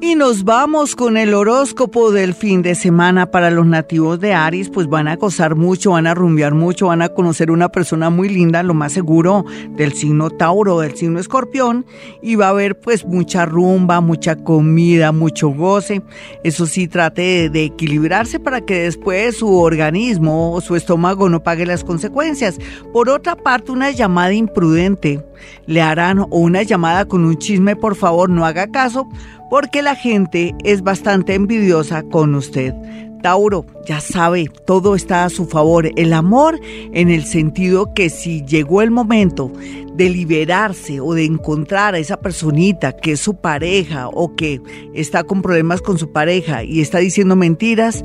Y nos vamos con el horóscopo del fin de semana para los nativos de Aries, pues van a gozar mucho, van a rumbear mucho, van a conocer una persona muy linda, lo más seguro del signo Tauro, del signo Escorpión, y va a haber pues mucha rumba, mucha comida, mucho goce. Eso sí, trate de, equilibrarse para que después su organismo o su estómago no pague las consecuencias. Por otra parte, una llamada imprudente le harán una llamada con un chisme, por favor, no haga caso porque la gente es bastante envidiosa con usted. Tauro, ya sabe, todo está a su favor. El amor en el sentido que si llegó el momento de liberarse o de encontrar a esa personita que es su pareja o que está con problemas con su pareja y está diciendo mentiras,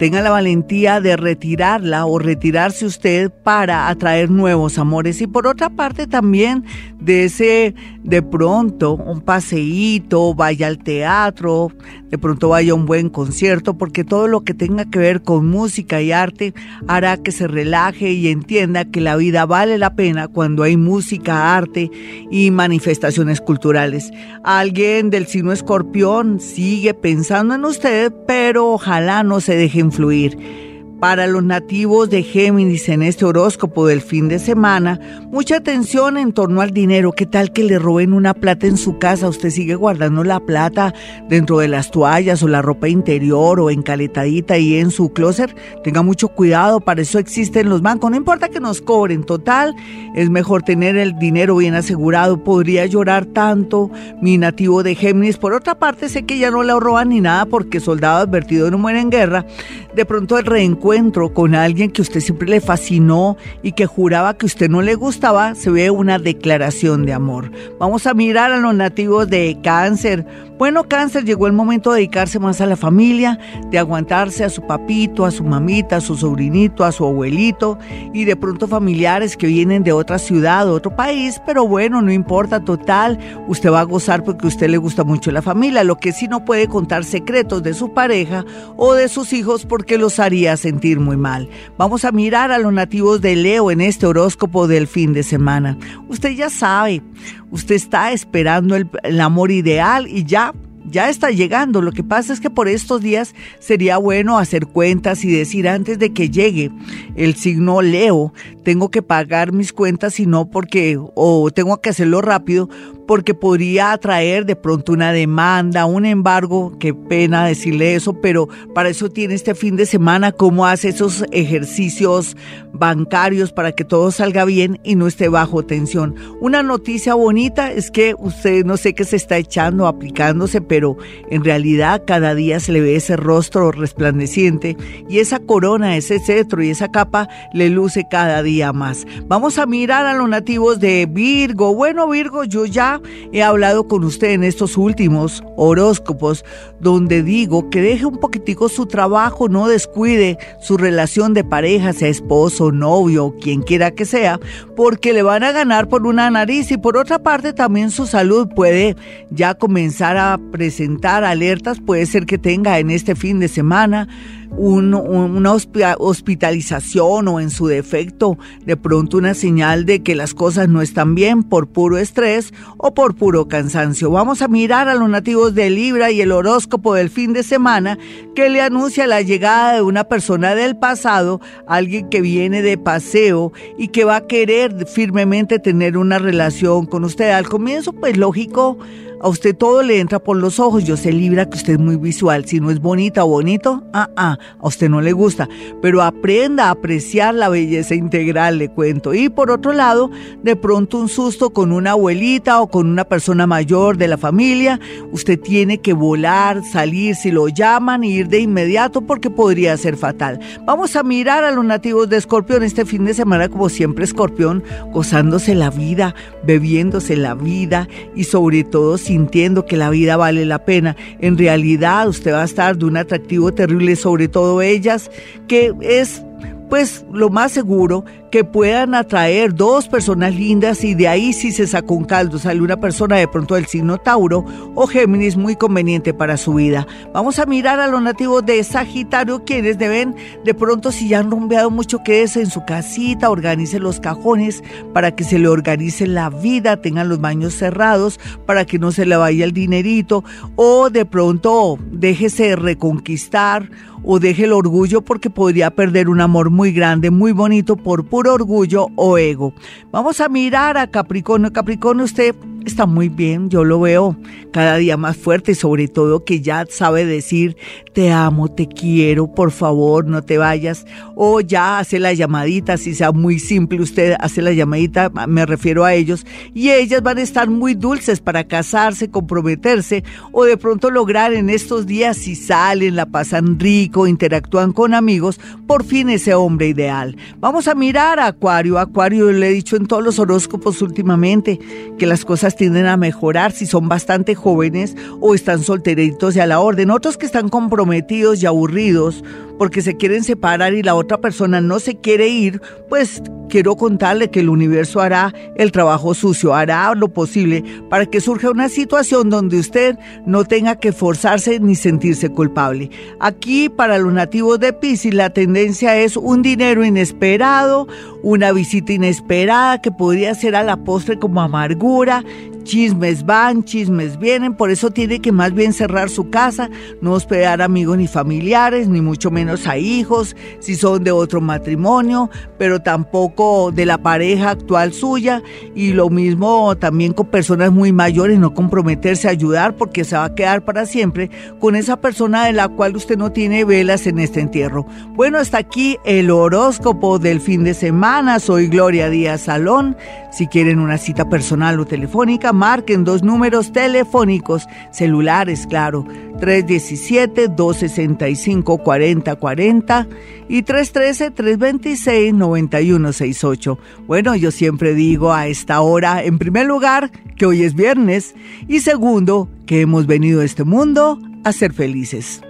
tenga la valentía de retirarla o retirarse usted para atraer nuevos amores. Y por otra parte también de ese, de pronto, un paseíto, vaya al teatro, de pronto vaya a un buen concierto, porque todo lo que tenga que ver con música y arte hará que se relaje y entienda que la vida vale la pena cuando hay música, arte y manifestaciones culturales. Alguien del signo escorpión sigue pensando en usted, pero ojalá no se deje influir. Para los nativos de Géminis en este horóscopo del fin de semana, mucha atención en torno al dinero. ¿Qué tal que le roben una plata en su casa? Usted sigue guardando la plata dentro de las toallas o la ropa interior o encaletadita y en su closet. Tenga mucho cuidado, para eso existen los bancos. No importa que nos cobren, total, es mejor tener el dinero bien asegurado. Podría llorar tanto mi nativo de Géminis. Por otra parte, sé que ya no le roban ni nada porque soldado advertido no muere en guerra. De pronto el reencuentro con alguien que usted siempre le fascinó y que juraba que usted no le gustaba, se ve una declaración de amor. Vamos a mirar a los nativos de cáncer. Bueno, cáncer, llegó el momento de dedicarse más a la familia, de aguantarse a su papito, a su mamita, a su sobrinito, a su abuelito y de pronto familiares que vienen de otra ciudad, otro país, pero bueno, no importa, total, usted va a gozar porque a usted le gusta mucho la familia, lo que sí no puede contar secretos de su pareja o de sus hijos porque los haría sentir muy mal. Vamos a mirar a los nativos de Leo en este horóscopo del fin de semana. Usted ya sabe, usted está esperando el, el amor ideal y ya ya está llegando. Lo que pasa es que por estos días sería bueno hacer cuentas y decir antes de que llegue el signo Leo, tengo que pagar mis cuentas y no porque, o tengo que hacerlo rápido, porque podría atraer de pronto una demanda, un embargo, qué pena decirle eso, pero para eso tiene este fin de semana cómo hace esos ejercicios bancarios para que todo salga bien y no esté bajo tensión. Una noticia bonita es que usted no sé qué se está echando, aplicándose, pero en realidad cada día se le ve ese rostro resplandeciente y esa corona, ese cetro y esa capa le luce cada día más. Vamos a mirar a los nativos de Virgo. Bueno, Virgo, yo ya he hablado con usted en estos últimos horóscopos donde digo que deje un poquitico su trabajo, no descuide su relación de pareja, sea esposo, novio, quien quiera que sea, porque le van a ganar por una nariz y por otra parte también su salud puede ya comenzar a presentar alertas, puede ser que tenga en este fin de semana una hospitalización o en su defecto de pronto una señal de que las cosas no están bien por puro estrés o por puro cansancio. Vamos a mirar a los nativos de Libra y el horóscopo del fin de semana que le anuncia la llegada de una persona del pasado, alguien que viene de paseo y que va a querer firmemente tener una relación con usted. Al comienzo, pues lógico, a usted todo le entra por los ojos. Yo sé, Libra, que usted es muy visual. Si no es bonita o bonito, ah, ah, a usted no le gusta. Pero aprenda a apreciar la belleza integral, le cuento. Y por otro lado, de pronto un susto con una abuelita o con una persona mayor de la familia. Usted tiene que volar, salir si lo llaman, ir de inmediato porque podría ser fatal. Vamos a mirar a los nativos de Escorpión este fin de semana, como siempre, Escorpión, gozándose la vida, bebiéndose la vida y sobre todo sintiendo que la vida vale la pena. En realidad usted va a estar de un atractivo terrible, sobre todo ellas, que es pues lo más seguro que puedan atraer dos personas lindas y de ahí si se sacó un caldo, sale una persona de pronto del signo Tauro o Géminis muy conveniente para su vida. Vamos a mirar a los nativos de Sagitario quienes deben de pronto si ya han rumbeado mucho quédese en su casita, organice los cajones para que se le organice la vida, tengan los baños cerrados para que no se le vaya el dinerito o de pronto déjese reconquistar o deje el orgullo porque podría perder un amor muy grande, muy bonito por puro orgullo o ego. Vamos a mirar a Capricornio. Capricornio, usted está muy bien, yo lo veo cada día más fuerte, sobre todo que ya sabe decir, te amo, te quiero, por favor, no te vayas, o ya hace la llamadita, si sea muy simple, usted hace la llamadita, me refiero a ellos, y ellas van a estar muy dulces para casarse, comprometerse, o de pronto lograr en estos días, si salen, la pasan rico, interactúan con amigos, por fin ese hombre ideal. Vamos a mirar a Acuario, Acuario, le he dicho en todos los horóscopos últimamente, que las cosas tienden a mejorar si son bastante jóvenes o están solteritos y a la orden. Otros que están comprometidos y aburridos porque se quieren separar y la otra persona no se quiere ir, pues quiero contarle que el universo hará el trabajo sucio, hará lo posible para que surja una situación donde usted no tenga que forzarse ni sentirse culpable. Aquí para los nativos de Pisces la tendencia es un dinero inesperado, una visita inesperada que podría ser a la postre como amargura, chismes van, chismes vienen, por eso tiene que más bien cerrar su casa, no hospedar amigos ni familiares, ni mucho menos a hijos, si son de otro matrimonio, pero tampoco de la pareja actual suya, y lo mismo también con personas muy mayores, no comprometerse a ayudar porque se va a quedar para siempre con esa persona de la cual usted no tiene velas en este entierro. Bueno, hasta aquí el horóscopo del fin de semana, soy Gloria Díaz Salón, si quieren una cita personal o telefónica, marquen dos números telefónicos, celulares, claro, 317-265-4040 y 313-326-9168. Bueno, yo siempre digo a esta hora, en primer lugar, que hoy es viernes y segundo, que hemos venido a este mundo a ser felices.